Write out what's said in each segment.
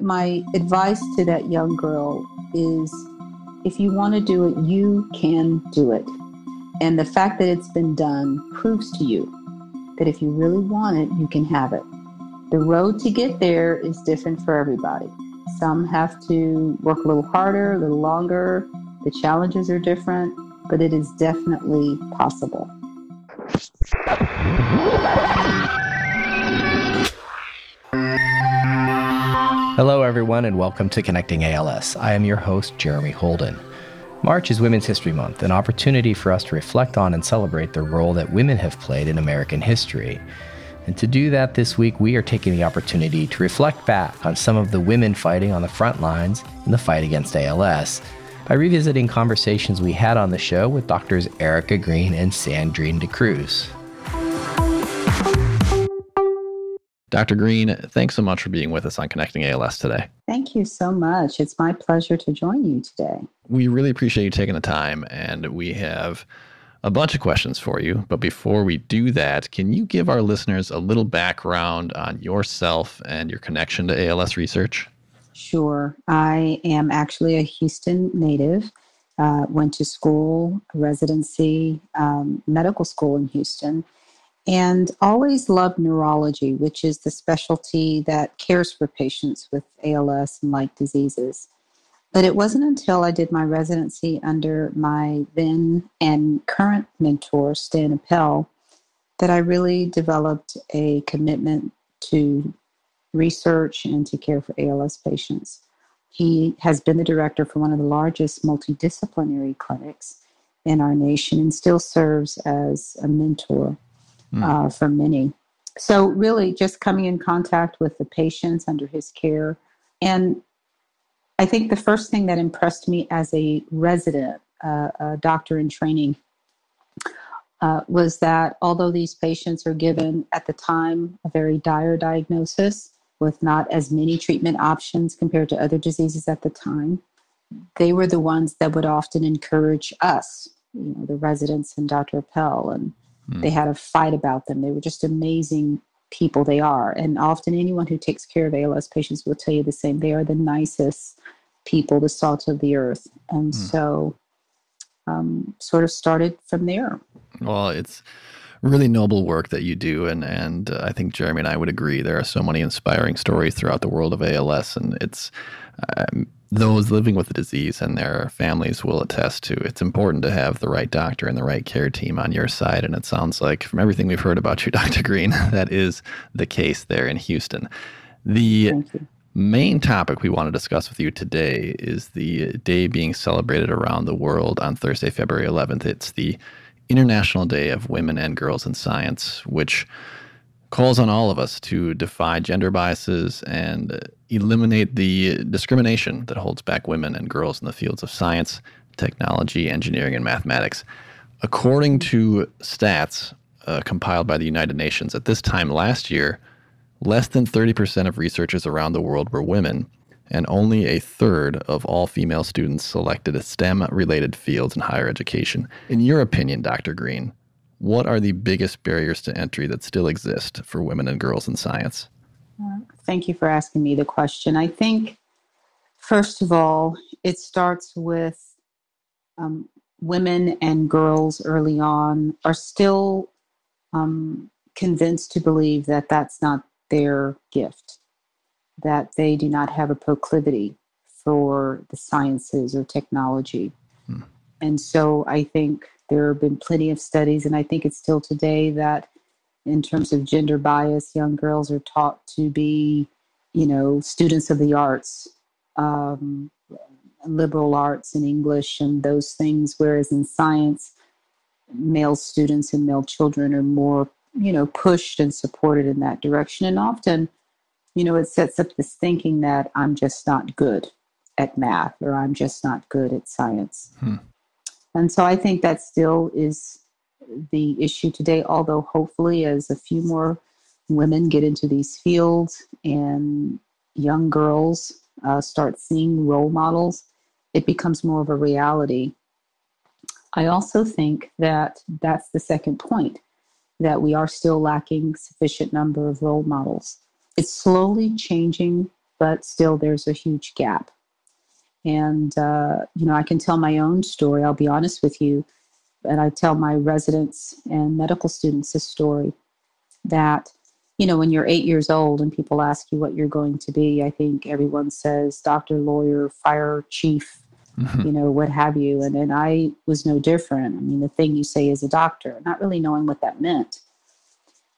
My advice to that young girl is if you want to do it, you can do it. And the fact that it's been done proves to you that if you really want it, you can have it. The road to get there is different for everybody. Some have to work a little harder, a little longer. The challenges are different, but it is definitely possible. Hello, everyone, and welcome to Connecting ALS. I am your host, Jeremy Holden. March is Women's History Month, an opportunity for us to reflect on and celebrate the role that women have played in American history. And to do that this week, we are taking the opportunity to reflect back on some of the women fighting on the front lines in the fight against ALS by revisiting conversations we had on the show with doctors Erica Green and Sandrine Da Cruz. Dr. Green, thanks so much for being with us on Connecting ALS today. Thank you so much. It's my pleasure to join you today. We really appreciate you taking the time, and we have a bunch of questions for you. But before we do that, can you give our listeners a little background on yourself and your connection to ALS research? Sure. I am actually a Houston native. Uh, went to school, residency, um, medical school in Houston and always loved neurology, which is the specialty that cares for patients with ALS and like diseases. But it wasn't until I did my residency under my then and current mentor, Stan Appel, that I really developed a commitment to research and to care for ALS patients. He has been the director for one of the largest multidisciplinary clinics in our nation and still serves as a mentor mm. uh, for many. So, really, just coming in contact with the patients under his care. And I think the first thing that impressed me as a resident, uh, a doctor in training, uh, was that although these patients are given at the time a very dire diagnosis with not as many treatment options compared to other diseases at the time, they were the ones that would often encourage us, you know, the residents and Dr. Appel and Mm. They had a fight about them. They were just amazing people they are. And often anyone who takes care of ALS patients will tell you the same. They are the nicest people, the salt of the earth. And mm. so um, sort of started from there. Well, it's really noble work that you do and and uh, I think Jeremy and I would agree there are so many inspiring stories throughout the world of ALS and it's um, those living with the disease and their families will attest to it's important to have the right doctor and the right care team on your side. And it sounds like, from everything we've heard about you, Dr. Green, that is the case there in Houston. The main topic we want to discuss with you today is the day being celebrated around the world on Thursday, February 11th. It's the International Day of Women and Girls in Science, which calls on all of us to defy gender biases and eliminate the discrimination that holds back women and girls in the fields of science, technology, engineering, and mathematics. According to stats uh, compiled by the United Nations, at this time last year, less than 30% of researchers around the world were women, and only a third of all female students selected a STEM related fields in higher education. In your opinion, Dr. Green, what are the biggest barriers to entry that still exist for women and girls in science? Thank you for asking me the question. I think, first of all, it starts with um, women and girls early on are still um, convinced to believe that that's not their gift, that they do not have a proclivity for the sciences or technology. Hmm. And so I think there have been plenty of studies, and I think it's still today that in terms of gender bias, young girls are taught to be, you know, students of the arts, um, liberal arts and English and those things, whereas in science, male students and male children are more, you know, pushed and supported in that direction. And often, you know, it sets up this thinking that I'm just not good at math or I'm just not good at science. Hmm. And so I think that still is the issue today, although hopefully, as a few more women get into these fields and young girls uh, start seeing role models, it becomes more of a reality. I also think that that's the second point that we are still lacking sufficient number of role models. It's slowly changing but still there's a huge gap. And, uh, you know, I can tell my own story. I'll be honest with you. And I tell my residents and medical students this story that, you know, when you're eight years old and people ask you what you're going to be, I think everyone says doctor, lawyer, fire chief, mm-hmm. you know, what have you. And then I was no different. I mean, the thing you say is a doctor, not really knowing what that meant.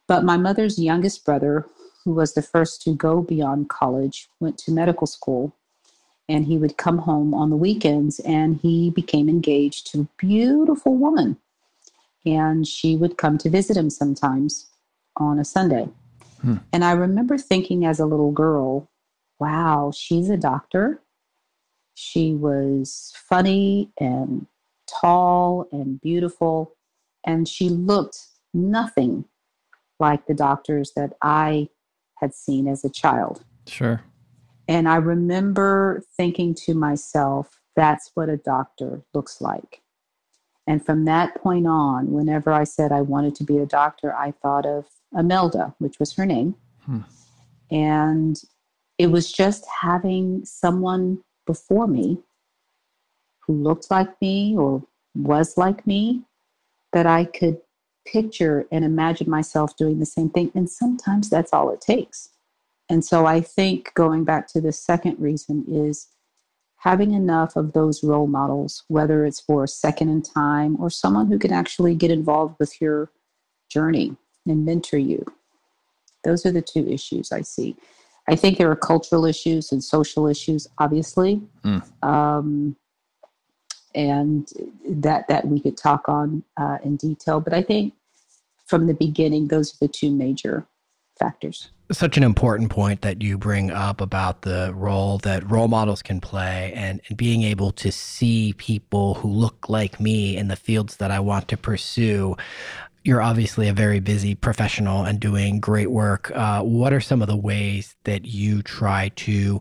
But my mother's youngest brother, who was the first to go beyond college, went to medical school and he would come home on the weekends and he became engaged to a beautiful woman. And she would come to visit him sometimes on a sunday. Hmm. and i remember thinking as a little girl wow she's a doctor. She was funny and tall and beautiful and she looked nothing like the doctors that i had seen as a child. Sure and I remember thinking to myself, that's what a doctor looks like. And from that point on, whenever I said I wanted to be a doctor, I thought of Amelda, which was her name. Hmm. And it was just having someone before me who looked like me or was like me that I could picture and imagine myself doing the same thing. And sometimes that's all it takes. And so I think going back to the second reason is having enough of those role models, whether it's for a second in time or someone who can actually get involved with your journey and mentor you. Those are the two issues I see. I think there are cultural issues and social issues, obviously, mm. um, and that that we could talk on uh, in detail. But I think from the beginning, those are the two major factors such an important point that you bring up about the role that role models can play and, and, being able to see people who look like me in the fields that I want to pursue. You're obviously a very busy professional and doing great work. Uh, what are some of the ways that you try to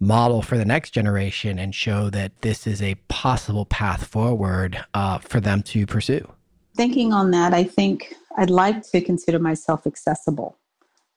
model for the next generation and show that this is a possible path forward uh, for them to pursue? Thinking on that, I think I'd like to consider myself accessible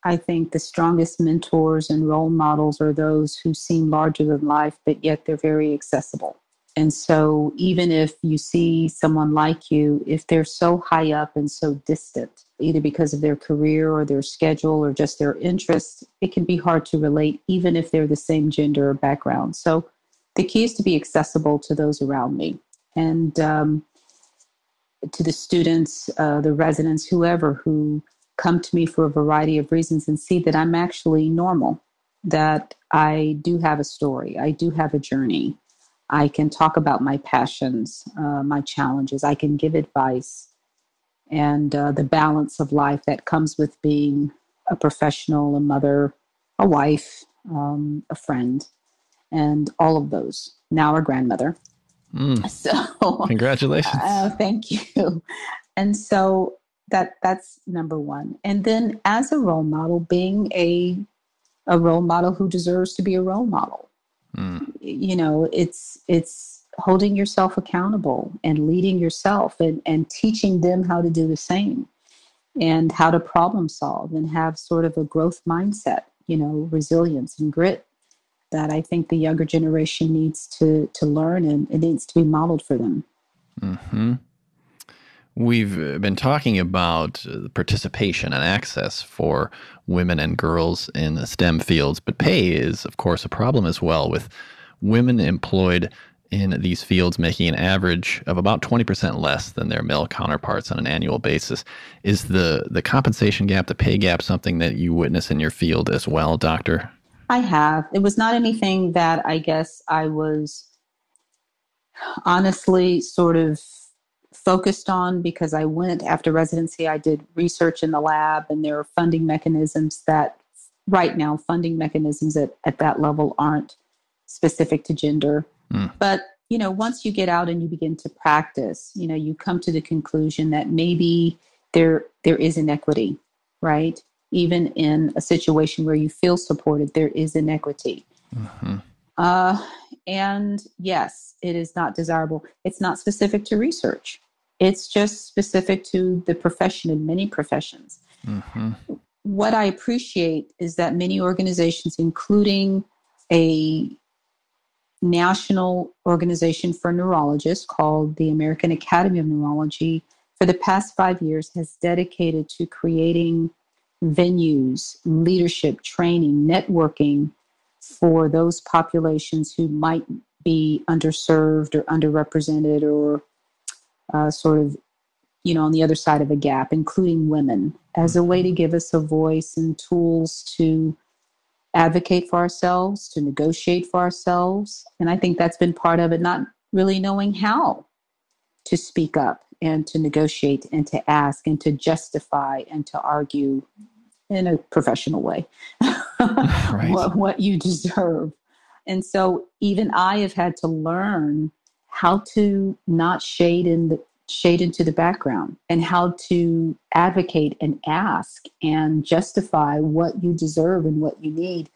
I think the strongest mentors and role models are those who seem larger than life, but yet they're very accessible. And so, even if you see someone like you, if they're so high up and so distant, either because of their career or their schedule or just their interests, it can be hard to relate, even if they're the same gender or background. So, the key is to be accessible to those around me and um, to the students, uh, the residents, whoever who come to me for a variety of reasons and see that I'm actually normal, that I do have a story, I do have a journey. I can talk about my passions, uh, my challenges, I can give advice, and uh, the balance of life that comes with being a professional, a mother, a wife, um, a friend, and all of those. Now a grandmother. Mm. So, congratulations. Uh, thank you. And so that that's number one and then as a role model being a a role model who deserves to be a role model mm. you know it's it's holding yourself accountable and leading yourself and and teaching them how to do the same and how to problem solve and have sort of a growth mindset you know resilience and grit that i think the younger generation needs to to learn and it needs to be modeled for them mm-hmm. We've been talking about uh, participation and access for women and girls in the STEM fields, but pay is, of course, a problem as well, with women employed in these fields making an average of about 20% less than their male counterparts on an annual basis. Is the, the compensation gap, the pay gap, something that you witness in your field as well, Doctor? I have. It was not anything that I guess I was honestly sort of focused on because I went after residency. I did research in the lab, and there are funding mechanisms that, right now, funding mechanisms at, at that level aren't specific to gender. Mm. But you know, once you get out and you begin to practice, you know, you come to the conclusion that maybe there there is inequity, right? Even in a situation where you feel supported, there is inequity. Mm-hmm. Uh, and yes, it is not desirable. It's not specific to research. It's just specific to the profession and many professions. Mm-hmm. What I appreciate is that many organizations, including a national organization for neurologists called the American Academy of Neurology, for the past five years, has dedicated to creating venues, leadership, training, networking for those populations who might be underserved or underrepresented or uh, sort of, you know, on the other side of a gap, including women, as a way to give us a voice and tools to advocate for ourselves, to negotiate for ourselves. And I think that's been part of it, not really knowing how to speak up and to negotiate and to ask and to justify and to argue in a professional way right. what, what you deserve. And so even I have had to learn how to not shade in the shade into the background and how to advocate and ask and justify what you deserve and what you need.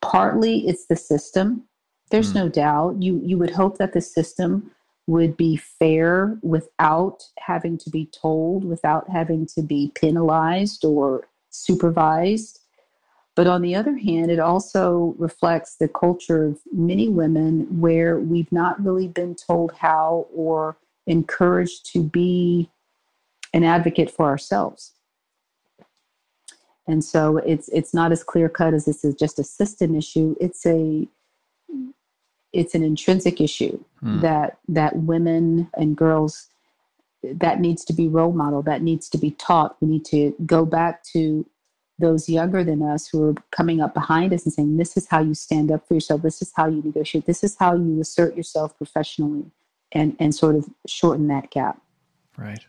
Partly it's the system. There's mm. no doubt. You you would hope that the system would be fair without having to be told, without having to be penalized or supervised. But on the other hand, it also reflects the culture of many women where we've not really been told how or encouraged to be an advocate for ourselves. And so it's it's not as clear cut as this is just a system issue. It's a it's an intrinsic issue hmm. that that women and girls that needs to be role model that needs to be taught we need to go back to those younger than us who are coming up behind us and saying this is how you stand up for yourself. This is how you negotiate. This is how you assert yourself professionally and and sort of shorten that gap. Right.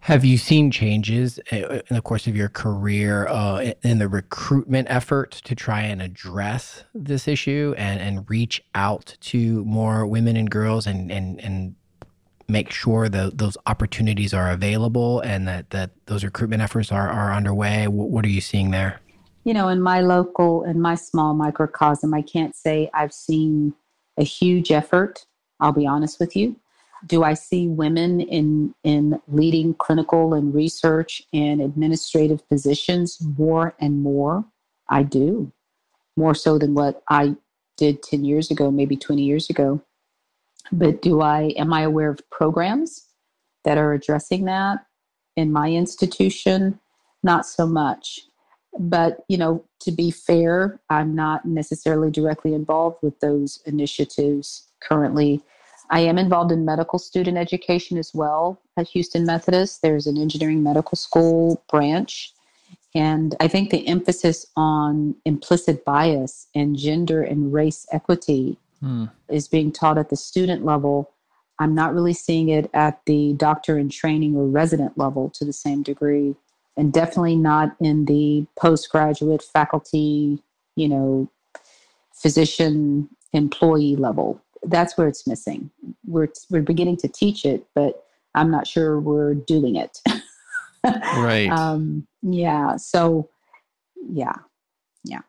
Have you seen changes uh, in the course of your career uh, in the recruitment effort to try and address this issue and, and reach out to more women and girls and, and, and make sure that those opportunities are available and that, that those recruitment efforts are, are underway? What, what are you seeing there? You know, in my local, in my small microcosm, I can't say I've seen a huge effort. I'll be honest with you. Do I see women in, in leading clinical and research and administrative positions more and more? I do, more so than what I did 10 years ago, maybe 20 years ago. But do I, am I aware of programs that are addressing that in my institution? Not so much. But, you know, to be fair, I'm not necessarily directly involved with those initiatives currently I am involved in medical student education as well at Houston Methodist. There's an engineering medical school branch. And I think the emphasis on implicit bias and gender and race equity hmm. is being taught at the student level. I'm not really seeing it at the doctor in training or resident level to the same degree, and definitely not in the postgraduate faculty, you know, physician employee level that's where it's missing. We're we're beginning to teach it, but I'm not sure we're doing it. right. Um, yeah. So, yeah, yeah.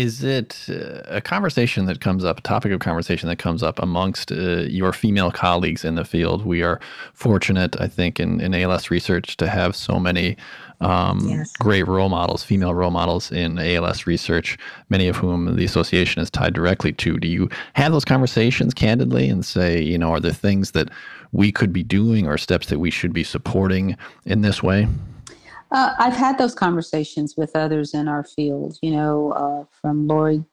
Is it uh, a conversation that comes up, a topic of conversation that comes up amongst uh, your female colleagues in the field? We are fortunate, I think, in, in ALS research to have so many um, yes. great role models, female role models in ALS research, many of whom the association is tied directly to. Do you have those conversations candidly and say, you know, are there things that we could be doing or steps that we should be supporting in this way? Uh, I've had those conversations with others in our field, you know, uh, from Laurie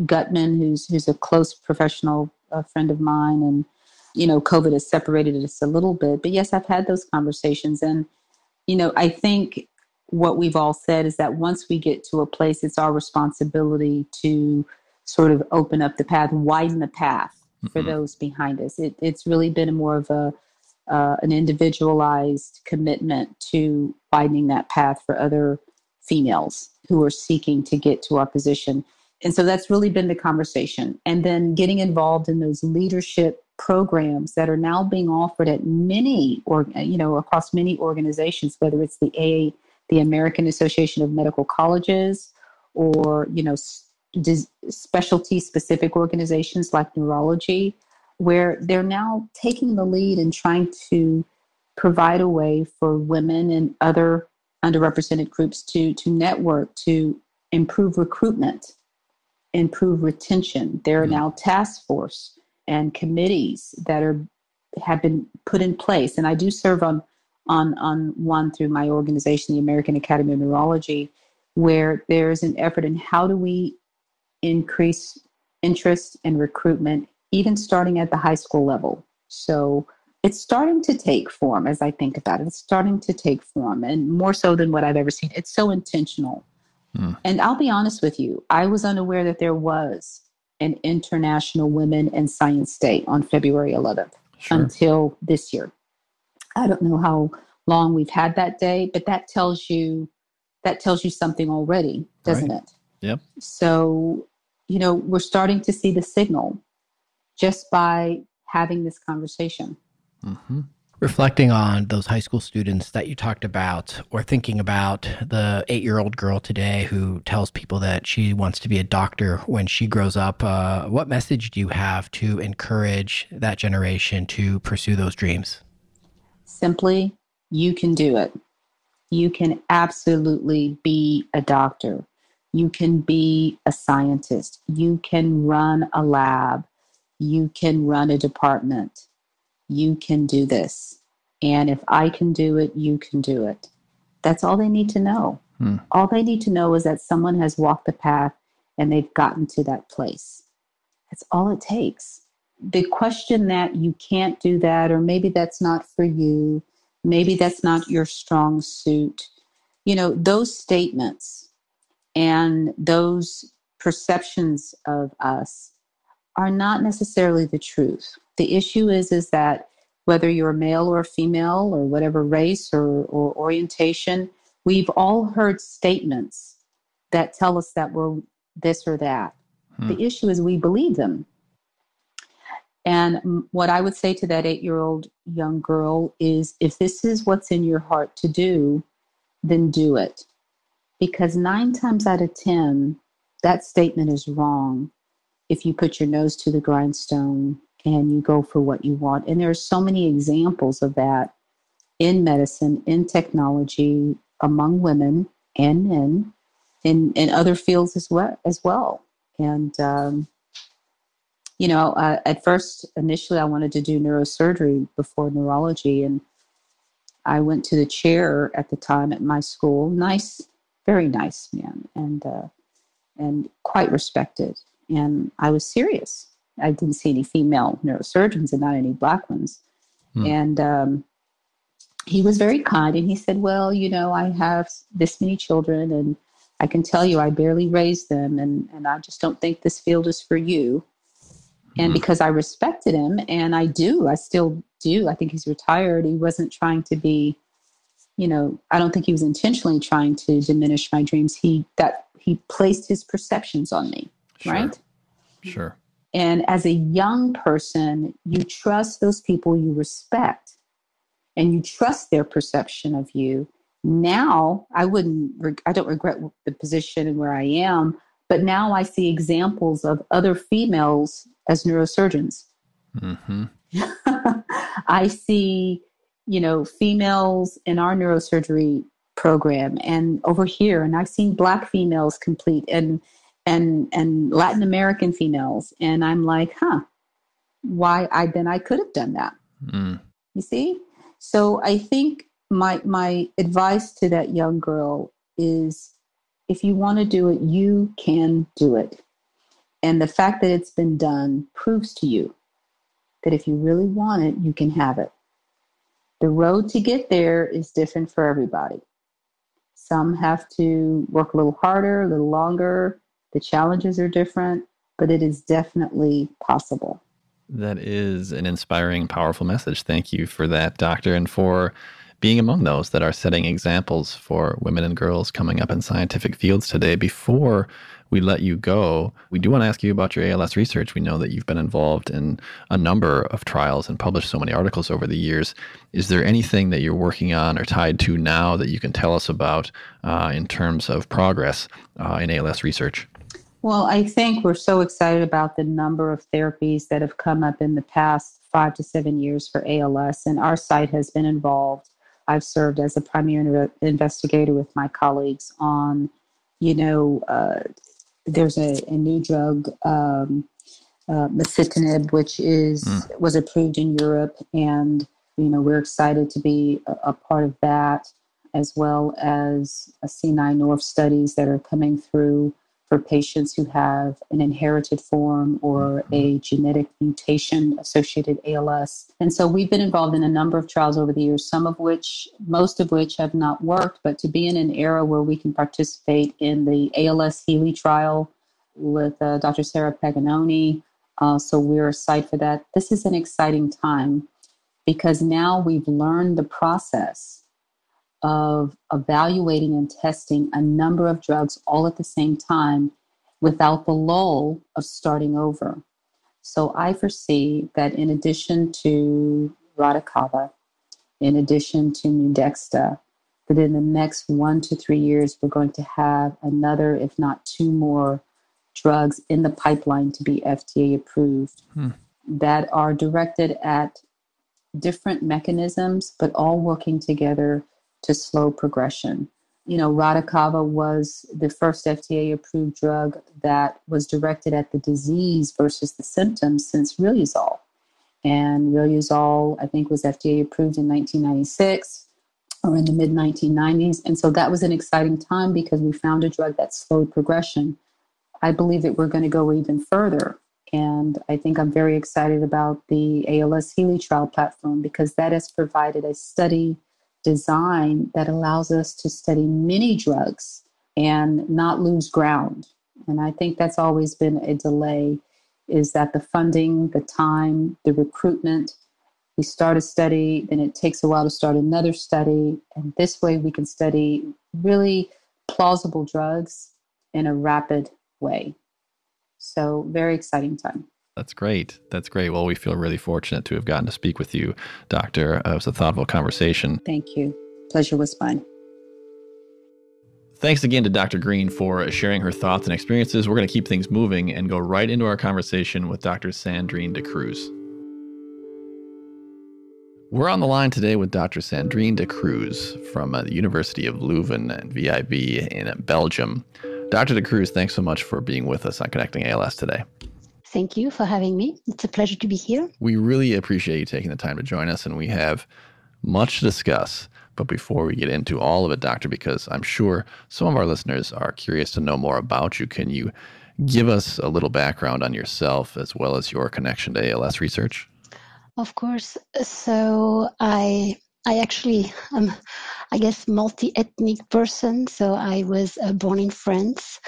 Gutmann, who's who's a close professional uh, friend of mine, and you know, COVID has separated us a little bit. But yes, I've had those conversations, and you know, I think what we've all said is that once we get to a place, it's our responsibility to sort of open up the path, widen the path for mm-hmm. those behind us. It, it's really been more of a uh, an individualized commitment to widening that path for other females who are seeking to get to our position. And so that's really been the conversation. And then getting involved in those leadership programs that are now being offered at many or you know across many organizations whether it's the A the American Association of Medical Colleges, or you know specialty specific organizations like neurology, where they're now taking the lead and trying to provide a way for women and other underrepresented groups to to network to improve recruitment improve retention. There are hmm. now task force and committees that are have been put in place, and I do serve on on on one through my organization, the American Academy of Neurology, where there's an effort in how do we increase interest and recruitment, even starting at the high school level. So it's starting to take form as I think about it. It's starting to take form, and more so than what I've ever seen. It's so intentional. Hmm. And I'll be honest with you, I was unaware that there was an International Women in Science Day on February 11th sure. until this year. I don't know how long we've had that day, but that tells you that tells you something already, doesn't right. it? Yep. So, you know, we're starting to see the signal just by having this conversation. Mm-hmm. Reflecting on those high school students that you talked about, or thinking about the eight year old girl today who tells people that she wants to be a doctor when she grows up, uh, what message do you have to encourage that generation to pursue those dreams? Simply, you can do it. You can absolutely be a doctor. You can be a scientist. You can run a lab. You can run a department you can do this. And if I can do it, you can do it. That's all they need to know. Hmm. All they need to know is that someone has walked the path and they've gotten to that place. That's all it takes. The question that you can't do that, or maybe that's not for you, maybe that's not your strong suit, you know, those statements and those perceptions of us are not necessarily the truth. The issue is is that whether you're male or female or whatever race or, or orientation, we've all heard statements that tell us that we're this or that. Hmm. The issue is we believe them. And what I would say to that eight year old young girl is if this is what's in your heart to do, then do it. Because nine times out of 10, that statement is wrong if you put your nose to the grindstone and you go for what you want. And there are so many examples of that in medicine, in technology, among women and men, in, in other fields as well. As well. And, um, you know, uh, at first, initially, I wanted to do neurosurgery before neurology. And I went to the chair at the time at my school. Nice, very nice man, and, uh, and quite respected. And I was serious I didn't see any female neurosurgeons and not any black ones. Hmm. And um, he was very kind and he said, Well, you know, I have this many children and I can tell you I barely raised them and, and I just don't think this field is for you. And hmm. because I respected him and I do, I still do. I think he's retired. He wasn't trying to be, you know, I don't think he was intentionally trying to diminish my dreams. He that he placed his perceptions on me, sure. right? Sure. And as a young person, you trust those people you respect and you trust their perception of you. Now, I wouldn't, I don't regret the position and where I am, but now I see examples of other females as neurosurgeons. Mm-hmm. I see, you know, females in our neurosurgery program and over here, and I've seen black females complete and and and Latin American females, and I'm like, huh, why? I then I could have done that. Mm. You see, so I think my my advice to that young girl is, if you want to do it, you can do it, and the fact that it's been done proves to you that if you really want it, you can have it. The road to get there is different for everybody. Some have to work a little harder, a little longer the challenges are different, but it is definitely possible. That is an inspiring, powerful message. Thank you for that, Doctor, and for being among those that are setting examples for women and girls coming up in scientific fields today. Before we let you go, we do want to ask you about your ALS research. We know that you've been involved in a number of trials and published so many articles over the years. Is there anything that you're working on or tied to now that you can tell us about uh, in terms of progress uh, in ALS research? Well, I think we're so excited about the number of therapies that have come up in the past five to seven years for ALS, and our site has been involved. I've served as a primary investigator with my colleagues on, you know, uh, there's a, a new drug, um, uh, masitinib, which is mm. was approved in Europe, and you know we're excited to be a, a part of that, as well as a C9orf studies that are coming through for patients who have an inherited form or a genetic mutation associated ALS. And so we've been involved in a number of trials over the years, some of which, most of which have not worked, but to be in an era where we can participate in the ALS Healey trial with uh, Dr. Sarah Paganoni. Uh, so we're a site for that. This is an exciting time because now we've learned the process of evaluating and testing a number of drugs all at the same time without the lull of starting over. So I foresee that in addition to Radicava, in addition to Nuedexta, that in the next one to three years, we're going to have another, if not two more, drugs in the pipeline to be FDA approved hmm. that are directed at different mechanisms, but all working together to slow progression. You know, Radicava was the first FDA approved drug that was directed at the disease versus the symptoms since Riluzole. And Riluzole, I think, was FDA approved in 1996 or in the mid 1990s. And so that was an exciting time because we found a drug that slowed progression. I believe that we're going to go even further. And I think I'm very excited about the ALS Healey trial platform because that has provided a study design that allows us to study many drugs and not lose ground. And I think that's always been a delay is that the funding, the time, the recruitment, we start a study, then it takes a while to start another study. And this way we can study really plausible drugs in a rapid way. So, very exciting time. That's great. That's great. Well, we feel really fortunate to have gotten to speak with you, Doctor. It was a thoughtful conversation. Thank you. Pleasure was mine. Thanks again to Dr. Green for sharing her thoughts and experiences. We're going to keep things moving and go right into our conversation with Dr. Sandrine Da Cruz. We're on the line today with Dr. Sandrine Da Cruz from uh, the University of Leuven and VIB in Belgium. Dr. Da Cruz, thanks so much for being with us on Connecting ALS today. Thank you for having me. It's a pleasure to be here. We really appreciate you taking the time to join us, and we have much to discuss. But before we get into all of it, Doctor, because I'm sure some of our listeners are curious to know more about you, can you give us a little background on yourself as well as your connection to ALS research? Of course. So I I actually am, I guess, multi-ethnic person. So I was uh, born in France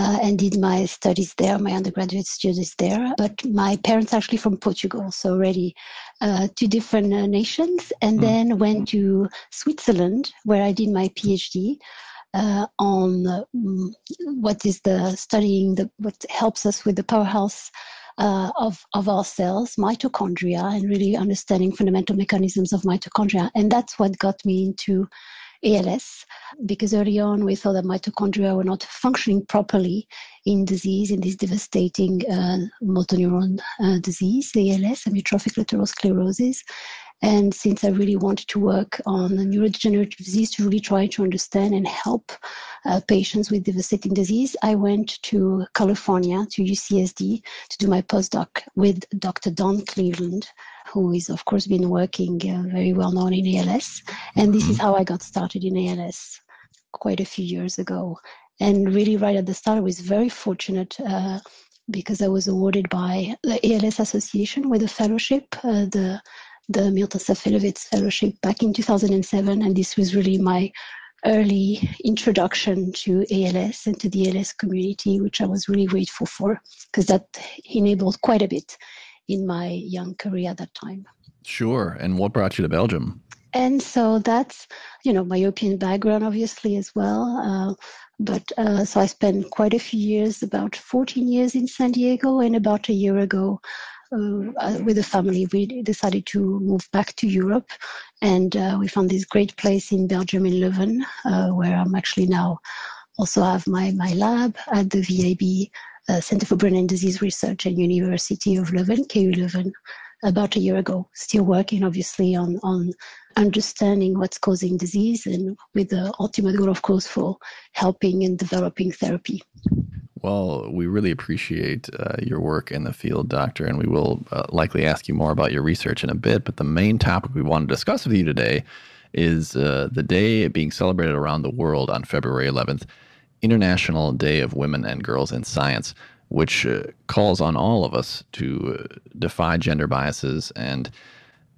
uh, and did my studies there, my undergraduate studies there. But my parents actually from Portugal, so already uh, two different uh, nations, and mm. then went to Switzerland where I did my PhD. Uh, on um, what is the studying the what helps us with the powerhouse uh, of, of our cells, mitochondria, and really understanding fundamental mechanisms of mitochondria. And that's what got me into ALS, because early on we thought that mitochondria were not functioning properly in disease, in this devastating uh, motor neuron uh, disease, ALS, amyotrophic lateral sclerosis. And since I really wanted to work on neurodegenerative disease to really try to understand and help uh, patients with devastating disease, I went to California, to UCSD, to do my postdoc with Dr. Don Cleveland, who is, of course, been working uh, very well known in ALS. And this is mm-hmm. how I got started in ALS quite a few years ago. And really, right at the start, I was very fortunate. Uh, because I was awarded by the ALS Association with a fellowship, uh, the the Milton Safenowitz Fellowship back in 2007, and this was really my early introduction to ALS and to the ALS community, which I was really grateful for because that enabled quite a bit in my young career at that time. Sure. And what brought you to Belgium? And so that's, you know, my European background, obviously, as well. Uh, but uh, so I spent quite a few years, about 14 years in San Diego, and about a year ago, with the family, we decided to move back to Europe, and uh, we found this great place in Belgium in Leuven, uh, where I'm actually now also have my my lab at the uh, Center for Brain and Disease Research at University of Leuven, KU Leuven, about a year ago. Still working, obviously, on on understanding what's causing disease, and with the ultimate goal, of course, for helping and developing therapy. Well, we really appreciate uh, your work in the field, Doctor, and we will uh, likely ask you more about your research in a bit. But the main topic we want to discuss with you today is uh, the day being celebrated around the world on February 11th, International Day of Women and Girls in Science, which uh, calls on all of us to uh, defy gender biases and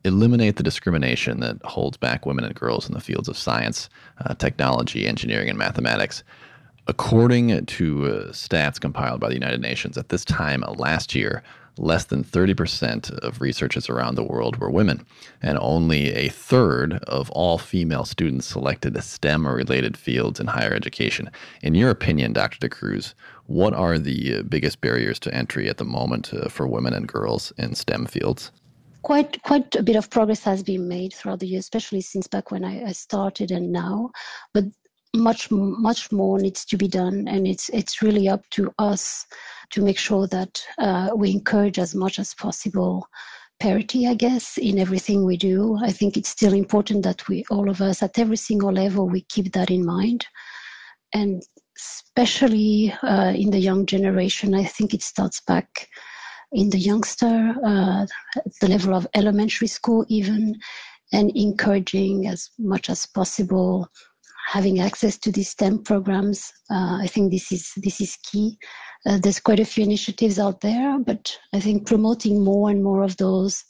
eliminate the discrimination that holds back women and girls in the fields of science, uh, technology, engineering, and mathematics. According to uh, stats compiled by the United Nations, at this time last year, less than 30% of researchers around the world were women, and only a third of all female students selected STEM or related fields in higher education. In your opinion, Dr. De Da Cruz, what are the uh, biggest barriers to entry at the moment uh, for women and girls in STEM fields? quite quite a bit of progress has been made throughout the year, especially since back when I, I started and now. But much much more needs to be done, and it's it's really up to us to make sure that uh, we encourage as much as possible parity, I guess, in everything we do. I think it's still important that we all of us at every single level we keep that in mind, and especially uh, in the young generation. I think it starts back in the youngster, uh, at the level of elementary school, even, and encouraging as much as possible having access to these STEM programs. Uh, I think this is this is key. Uh, there's quite a few initiatives out there, but I think promoting more and more of those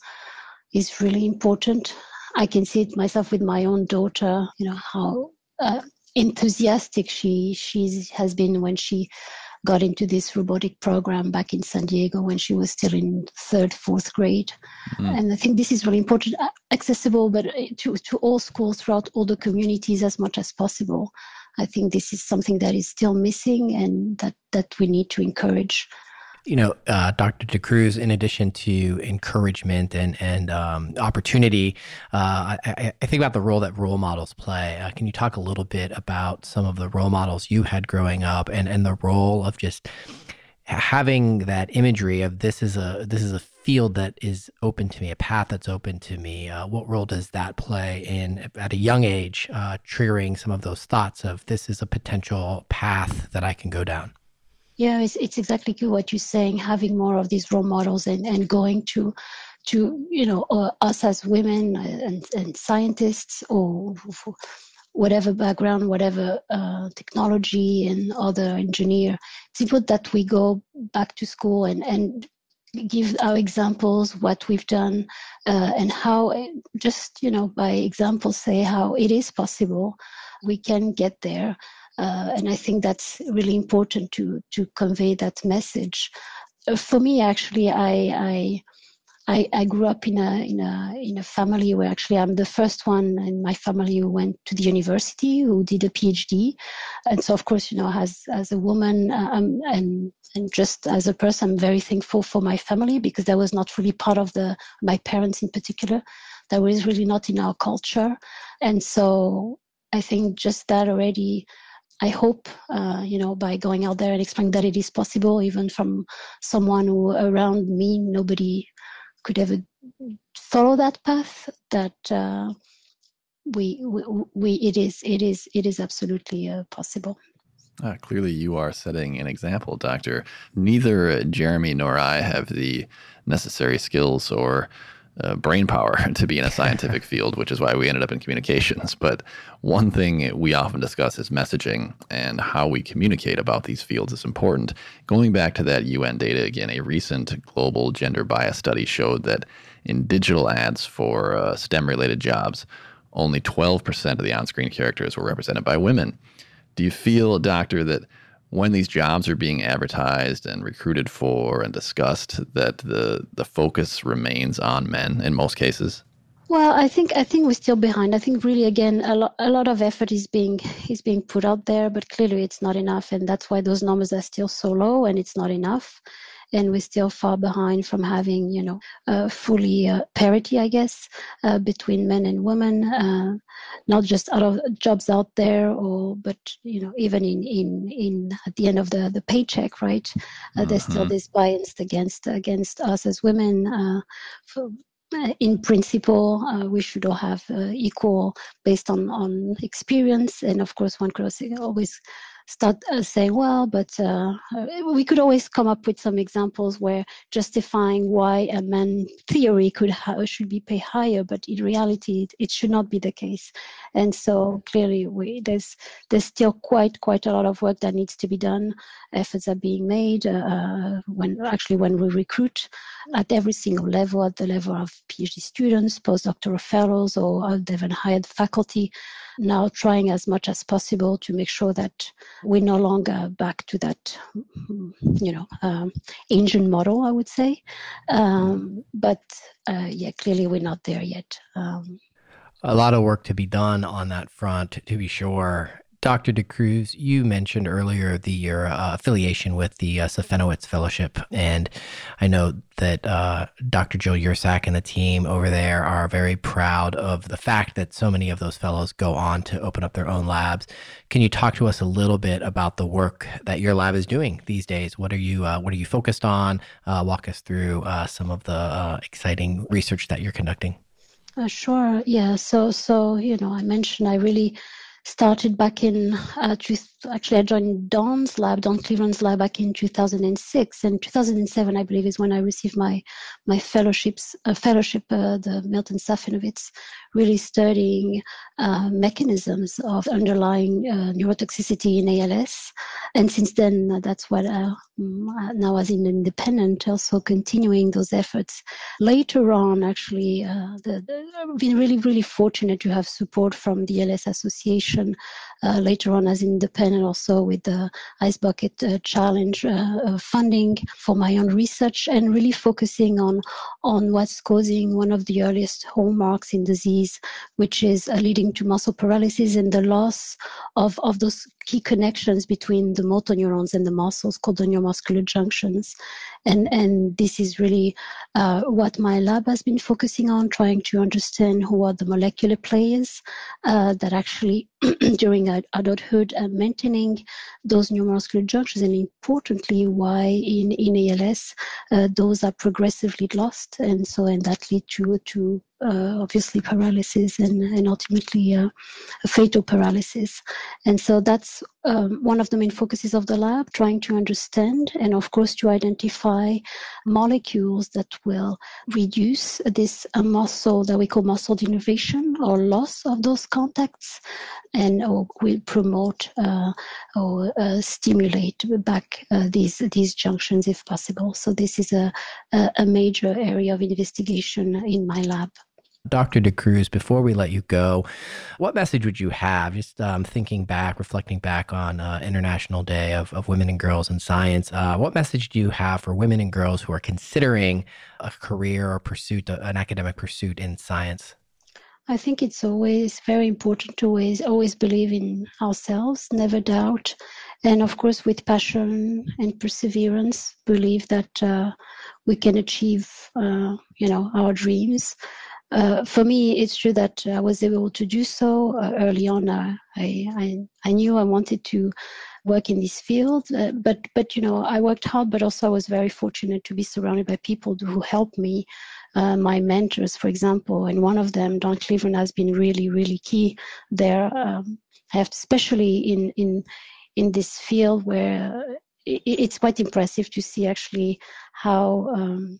is really important. I can see it myself with my own daughter. You know how uh, enthusiastic she she has been when she got into this robotic program back in San Diego when she was still in third, fourth grade. Mm. And I think this is really important, uh, accessible, but uh, to, to all schools throughout all the communities as much as possible. I think this is something that is still missing and that, that we need to encourage you know, uh, Dr. Da Cruz, in addition to encouragement and and um, opportunity, uh, I, I, think about the role that role models play. Uh, can you talk a little bit about some of the role models you had growing up, and and the role of just having that imagery of this is a this is a field that is open to me, a path that's open to me. Uh, what role does that play in at a young age, uh, triggering some of those thoughts of this is a potential path that I can go down? Yeah, it's, it's exactly what you're saying. Having more of these role models and, and going to to you know uh, us as women and, and scientists or whatever background, whatever uh, technology and other engineer. It's important that we go back to school and, and give our examples, what we've done, uh, and how just you know by example say how it is possible we can get there. Uh, and I think that's really important to to convey that message. Uh, for me, actually, I, I I, grew up in a in a in a family where actually I'm the first one in my family who went to the university, who did a PhD, and so of course you know as as a woman um, and and just as a person, I'm very thankful for my family because that was not really part of the my parents in particular. That was really not in our culture, and so I think just that already I hope, uh, you know, by going out there and explaining that it is possible, even from someone who around me, nobody could ever follow that path. That uh, we, we, we, it is, it is, it is absolutely uh, possible. Uh, clearly, you are setting an example, Doctor. Neither Jeremy nor I have the necessary skills or uh, brain power to be in a scientific field, which is why we ended up in communications. But one thing we often discuss is messaging and how we communicate about these fields is important. Going back to that UN data again, a recent global gender bias study showed that in digital ads for uh, STEM related jobs, only 12% of the on screen characters were represented by women. Do you feel, Doctor, that when these jobs are being advertised and recruited for and discussed that the the focus remains on men in most cases? Well i think i think we're still behind. I think really again a lot a lot of effort is being is being put out there but clearly it's not enough and that's why those numbers are still so low and it's not enough and we're still far behind from having, you know, uh, fully uh, parity, I guess, uh, between men and women, uh, not just out of jobs out there, or but you know, even in in in at the end of the the paycheck, right? Mm-hmm. There's still mm-hmm. this bias against against us as women. Uh, for, in principle, uh, we should all have uh, equal based on, on experience. And of course, one could always start uh, saying, well, but uh, we could always come up with some examples where justifying why a man theory could ha- should be paid higher, but in reality, it, it, should not be the case. And so clearly, we, there's there's still quite quite a lot of work that needs to be done. Efforts are being made uh, when actually when we recruit at every single level, at the level of PhD students, postdoctoral fellows, or even hired faculty now trying as much as possible to make sure that we're no longer back to that, you know, um, ancient model, I would say. Um, but uh, yeah, clearly we're not there yet. Um, a lot of work to be done on that front, to be sure. Dr. Da Cruz, you mentioned earlier the your uh, affiliation with the uh, Safenowitz Fellowship, and I know that uh, Dr. Jill Yersak and the team over there are very proud of the fact that so many of those fellows go on to open up their own labs. Can you talk to us a little bit about the work that your lab is doing these days? What are you uh, What are you focused on? Uh, walk us through uh, some of the uh, exciting research that you're conducting. Sure. Yeah. So so you know, I mentioned I really started back in uh, actually I joined Don's lab, Don Cleveland's lab back in 2006 and 2007 I believe is when I received my my fellowships uh, fellowship uh, the Milton Safenowitz really studying uh, mechanisms of underlying uh, neurotoxicity in ALS and since then uh, that's what mm, now as an independent also continuing those efforts. Later on actually the, the, I've been really really fortunate to have support from the ALS Association uh, later on as independent also with the Ice Bucket uh, Challenge uh, funding for my own research and really focusing on on what's causing one of the earliest hallmarks in disease, which is leading to muscle paralysis and the loss of, of those key connections between the motor neurons and the muscles called the neuromuscular junctions. And, and this is really uh, what my lab has been focusing on, trying to understand who are the molecular players uh, that actually, during adulthood, are maintaining those neuromuscular junctions, and importantly, why in, in ALS uh, those are progressively lost. And so, and that lead to, to uh, obviously paralysis and, and ultimately uh, fatal paralysis. And so that's um, one of the main focuses of the lab, trying to understand and, of course, to identify molecules that will reduce this uh, muscle that we call muscle denervation or loss of those contacts and or will promote uh, or uh, stimulate back uh, these these junctions if possible. So this is a, a, a major area of investigation in my lab. Dr. Da Cruz, before we let you go, what message would you have? Just um, thinking back, reflecting back on uh, International Day of, of Women and Girls in Science, uh, what message do you have for women and girls who are considering a career or pursuit, an academic pursuit in science? I think it's always very important to always always believe in ourselves, never doubt, and of course with passion and perseverance, believe that uh, we can achieve, uh, you know, our dreams. Uh, for me, it's true that I was able to do so uh, early on. Uh, I, I, I knew I wanted to work in this field, uh, but but you know I worked hard, but also I was very fortunate to be surrounded by people who helped me. Uh, my mentors, for example, and one of them, Don Cleveland, has been really really key there. Um, I have especially in in in this field where it's quite impressive to see actually how um,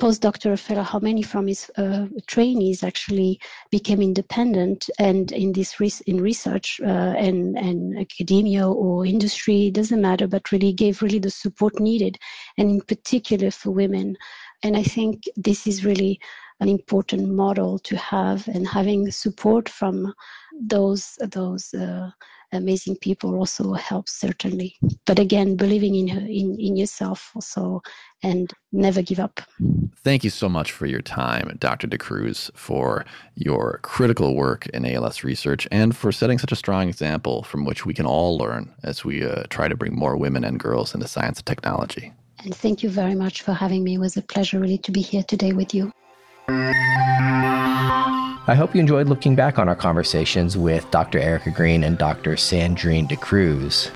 postdoctoral fellow, how many from his uh, trainees actually became independent and in this res- in research uh, and, and academia or industry, doesn't matter, but really gave really the support needed, and in particular for women. And I think this is really an important model to have, and having support from those those. Uh, amazing people also help certainly. But again believing in in, in yourself also and never give up. Thank you so much for your time dr Da Cruz for your critical work in als research and for setting such a strong example from which we can all learn as we uh, try to bring more women and girls into science and technology. And thank you very much for having me. It was a pleasure really to be here today with you I hope you enjoyed looking back on our conversations with Dr. Erica Green and Dr. Sandrine Da Cruz.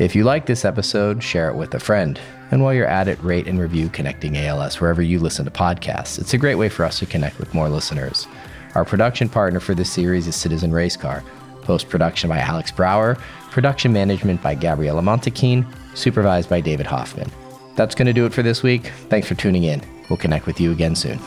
If you like this episode, share it with a friend. And while you're at it, rate and review Connecting ALS wherever you listen to podcasts. It's a great way for us to connect with more listeners. Our production partner for this series is CitizenRacecar. Post production by Alex Brower, production management by Gabriella Montequin, supervised by David Hoffman. That's going to do it for this week. Thanks for tuning in. We'll connect with you again soon.